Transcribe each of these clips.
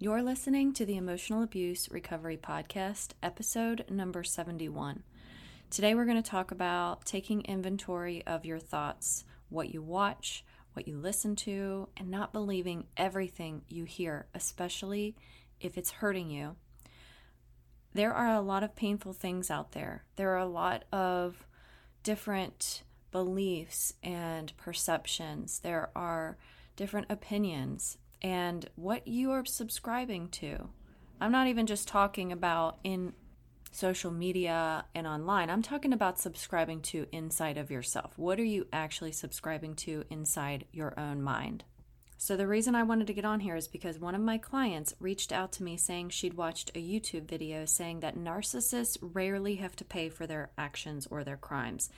You're listening to the Emotional Abuse Recovery Podcast, episode number 71. Today, we're going to talk about taking inventory of your thoughts, what you watch, what you listen to, and not believing everything you hear, especially if it's hurting you. There are a lot of painful things out there. There are a lot of different beliefs and perceptions. There are different opinions and what you are subscribing to. I'm not even just talking about in social media and online. I'm talking about subscribing to inside of yourself. What are you actually subscribing to inside your own mind? So, the reason I wanted to get on here is because one of my clients reached out to me saying she'd watched a YouTube video saying that narcissists rarely have to pay for their actions or their crimes.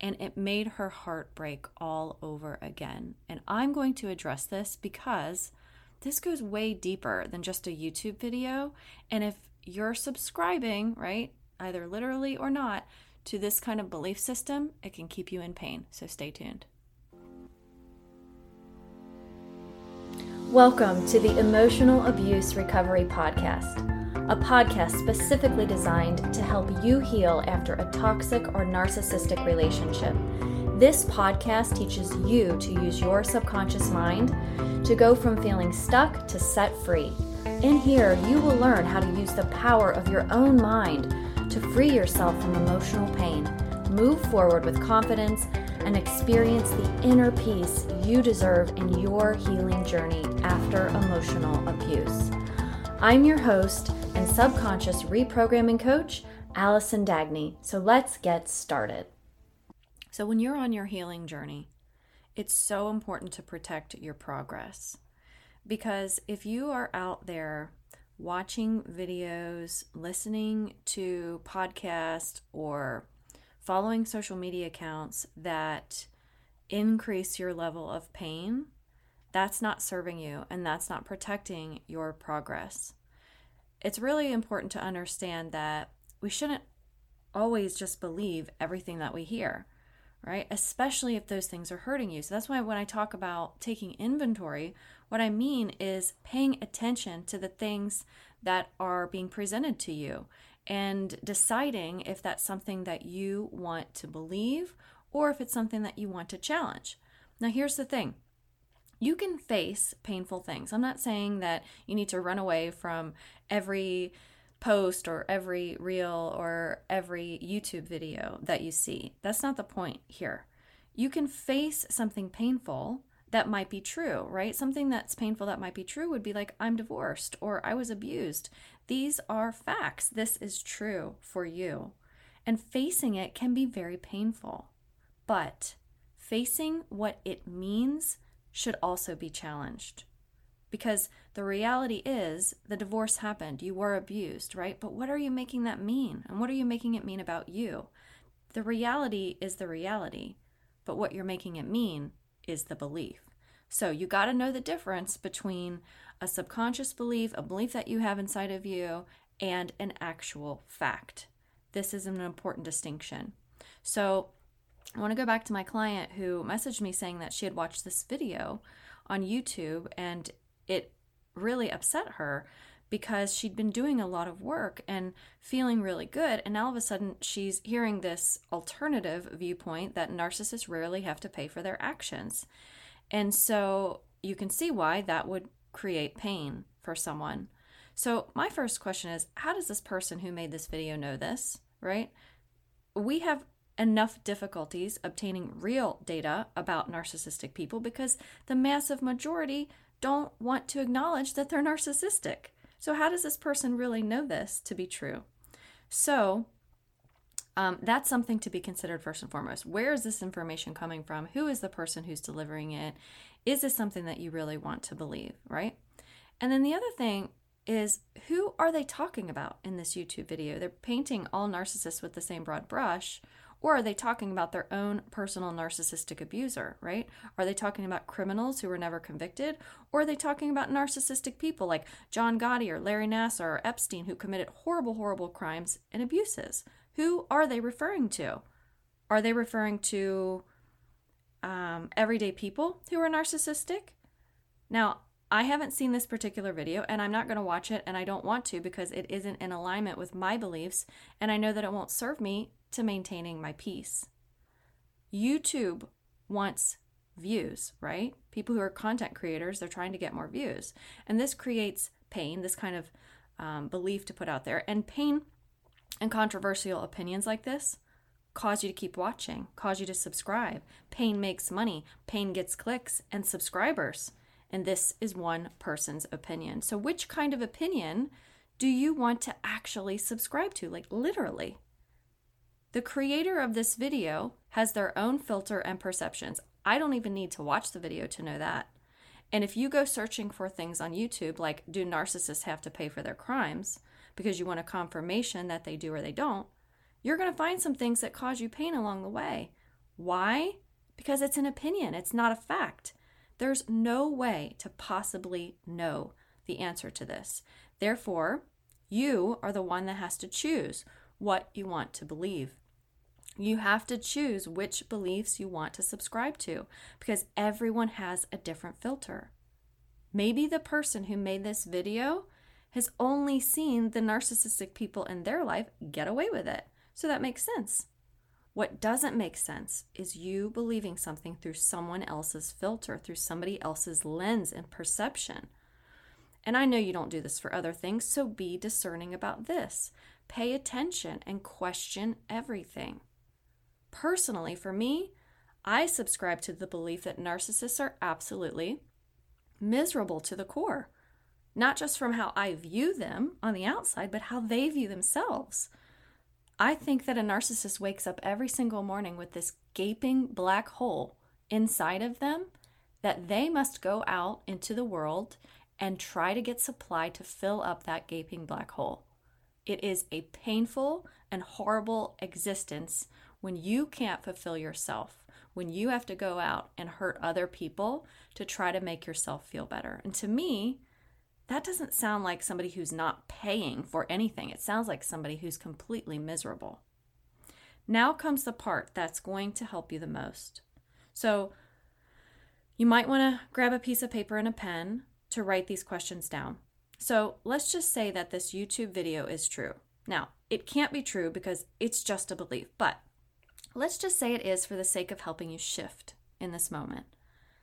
And it made her heart break all over again. And I'm going to address this because this goes way deeper than just a YouTube video. And if you're subscribing, right, either literally or not, to this kind of belief system, it can keep you in pain. So stay tuned. Welcome to the Emotional Abuse Recovery Podcast, a podcast specifically designed to help you heal after a toxic or narcissistic relationship. This podcast teaches you to use your subconscious mind to go from feeling stuck to set free. In here, you will learn how to use the power of your own mind to free yourself from emotional pain, move forward with confidence, and experience the inner peace you deserve in your healing journey after emotional abuse. I'm your host and subconscious reprogramming coach, Allison Dagney. So let's get started. So, when you're on your healing journey, it's so important to protect your progress because if you are out there watching videos, listening to podcasts, or following social media accounts that increase your level of pain, that's not serving you and that's not protecting your progress. It's really important to understand that we shouldn't always just believe everything that we hear, right? Especially if those things are hurting you. So that's why when I talk about taking inventory, what I mean is paying attention to the things that are being presented to you and deciding if that's something that you want to believe or if it's something that you want to challenge. Now, here's the thing you can face painful things. I'm not saying that you need to run away from every post or every reel or every YouTube video that you see. That's not the point here. You can face something painful that might be true, right? Something that's painful that might be true would be like, I'm divorced or I was abused. These are facts. This is true for you. And facing it can be very painful. But facing what it means should also be challenged. Because the reality is the divorce happened, you were abused, right? But what are you making that mean? And what are you making it mean about you? The reality is the reality, but what you're making it mean is the belief. So you got to know the difference between a subconscious belief, a belief that you have inside of you, and an actual fact. This is an important distinction. So I want to go back to my client who messaged me saying that she had watched this video on YouTube and it really upset her because she'd been doing a lot of work and feeling really good. And all of a sudden, she's hearing this alternative viewpoint that narcissists rarely have to pay for their actions. And so you can see why that would create pain for someone. So, my first question is how does this person who made this video know this, right? We have enough difficulties obtaining real data about narcissistic people because the massive majority don't want to acknowledge that they're narcissistic. So, how does this person really know this to be true? So, um, that's something to be considered first and foremost. Where is this information coming from? Who is the person who's delivering it? Is this something that you really want to believe, right? And then the other thing is who are they talking about in this YouTube video? They're painting all narcissists with the same broad brush, or are they talking about their own personal narcissistic abuser, right? Are they talking about criminals who were never convicted? Or are they talking about narcissistic people like John Gotti or Larry Nassar or Epstein who committed horrible, horrible crimes and abuses? Who are they referring to? Are they referring to um, everyday people who are narcissistic? Now, I haven't seen this particular video and I'm not going to watch it and I don't want to because it isn't in alignment with my beliefs and I know that it won't serve me to maintaining my peace. YouTube wants views, right? People who are content creators, they're trying to get more views. And this creates pain, this kind of um, belief to put out there. And pain and controversial opinions like this cause you to keep watching, cause you to subscribe. Pain makes money, pain gets clicks and subscribers. And this is one person's opinion. So, which kind of opinion do you want to actually subscribe to? Like, literally. The creator of this video has their own filter and perceptions. I don't even need to watch the video to know that. And if you go searching for things on YouTube, like do narcissists have to pay for their crimes because you want a confirmation that they do or they don't, you're going to find some things that cause you pain along the way. Why? Because it's an opinion, it's not a fact. There's no way to possibly know the answer to this. Therefore, you are the one that has to choose what you want to believe. You have to choose which beliefs you want to subscribe to because everyone has a different filter. Maybe the person who made this video has only seen the narcissistic people in their life get away with it. So that makes sense. What doesn't make sense is you believing something through someone else's filter, through somebody else's lens and perception. And I know you don't do this for other things, so be discerning about this. Pay attention and question everything. Personally, for me, I subscribe to the belief that narcissists are absolutely miserable to the core, not just from how I view them on the outside, but how they view themselves. I think that a narcissist wakes up every single morning with this gaping black hole inside of them that they must go out into the world and try to get supply to fill up that gaping black hole. It is a painful and horrible existence when you can't fulfill yourself, when you have to go out and hurt other people to try to make yourself feel better. And to me, that doesn't sound like somebody who's not paying for anything. It sounds like somebody who's completely miserable. Now comes the part that's going to help you the most. So, you might want to grab a piece of paper and a pen to write these questions down. So, let's just say that this YouTube video is true. Now, it can't be true because it's just a belief, but Let's just say it is for the sake of helping you shift in this moment.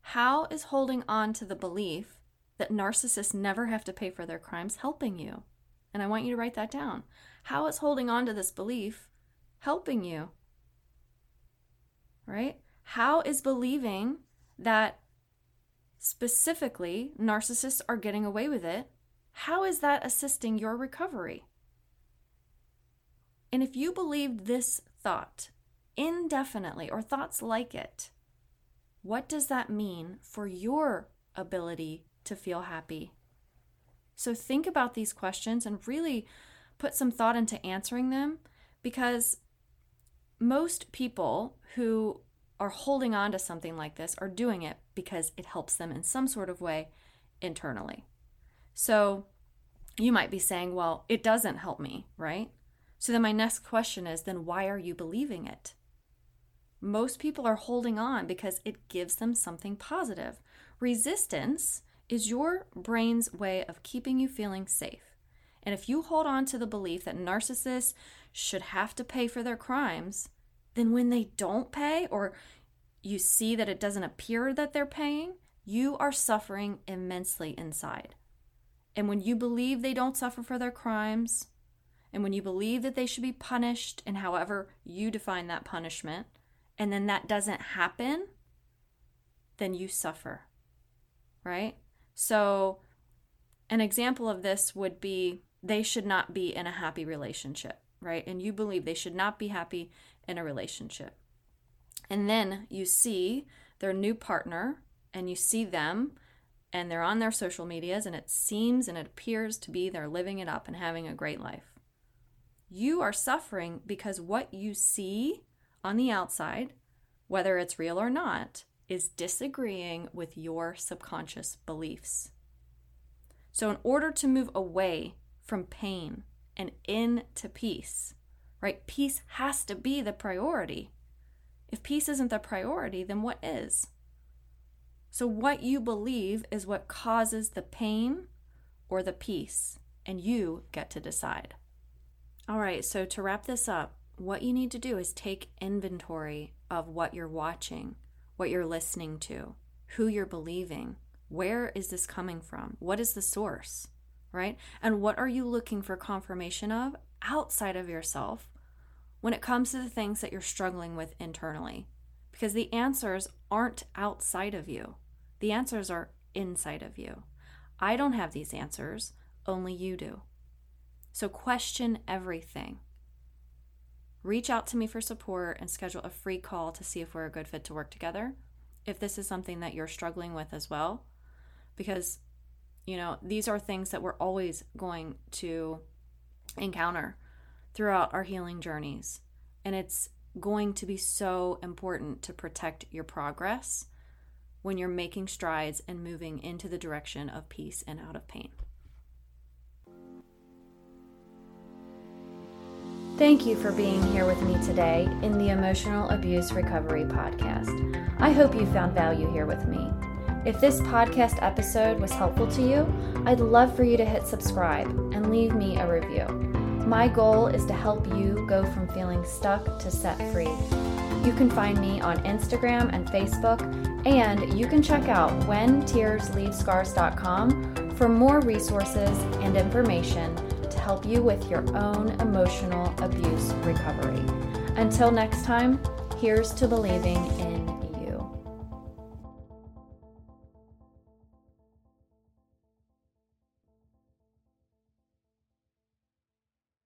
How is holding on to the belief that narcissists never have to pay for their crimes helping you? And I want you to write that down. How is holding on to this belief helping you? Right? How is believing that specifically narcissists are getting away with it? How is that assisting your recovery? And if you believed this thought, indefinitely or thoughts like it, what does that mean for your ability to feel happy? So think about these questions and really put some thought into answering them because most people who are holding on to something like this are doing it because it helps them in some sort of way internally. So you might be saying, well, it doesn't help me, right? So then my next question is, then why are you believing it? Most people are holding on because it gives them something positive. Resistance is your brain's way of keeping you feeling safe. And if you hold on to the belief that narcissists should have to pay for their crimes, then when they don't pay or you see that it doesn't appear that they're paying, you are suffering immensely inside. And when you believe they don't suffer for their crimes, and when you believe that they should be punished in however you define that punishment, and then that doesn't happen, then you suffer, right? So, an example of this would be they should not be in a happy relationship, right? And you believe they should not be happy in a relationship. And then you see their new partner and you see them and they're on their social medias and it seems and it appears to be they're living it up and having a great life. You are suffering because what you see on the outside, whether it's real or not, is disagreeing with your subconscious beliefs. So, in order to move away from pain and into peace, right, peace has to be the priority. If peace isn't the priority, then what is? So, what you believe is what causes the pain or the peace, and you get to decide. All right, so to wrap this up, what you need to do is take inventory of what you're watching, what you're listening to, who you're believing. Where is this coming from? What is the source? Right? And what are you looking for confirmation of outside of yourself when it comes to the things that you're struggling with internally? Because the answers aren't outside of you, the answers are inside of you. I don't have these answers, only you do. So question everything. Reach out to me for support and schedule a free call to see if we're a good fit to work together. If this is something that you're struggling with as well, because, you know, these are things that we're always going to encounter throughout our healing journeys. And it's going to be so important to protect your progress when you're making strides and moving into the direction of peace and out of pain. Thank you for being here with me today in the Emotional Abuse Recovery Podcast. I hope you found value here with me. If this podcast episode was helpful to you, I'd love for you to hit subscribe and leave me a review. My goal is to help you go from feeling stuck to set free. You can find me on Instagram and Facebook, and you can check out whentearsleavescars.com for more resources and information help you with your own emotional abuse recovery. Until next time, here's to believing in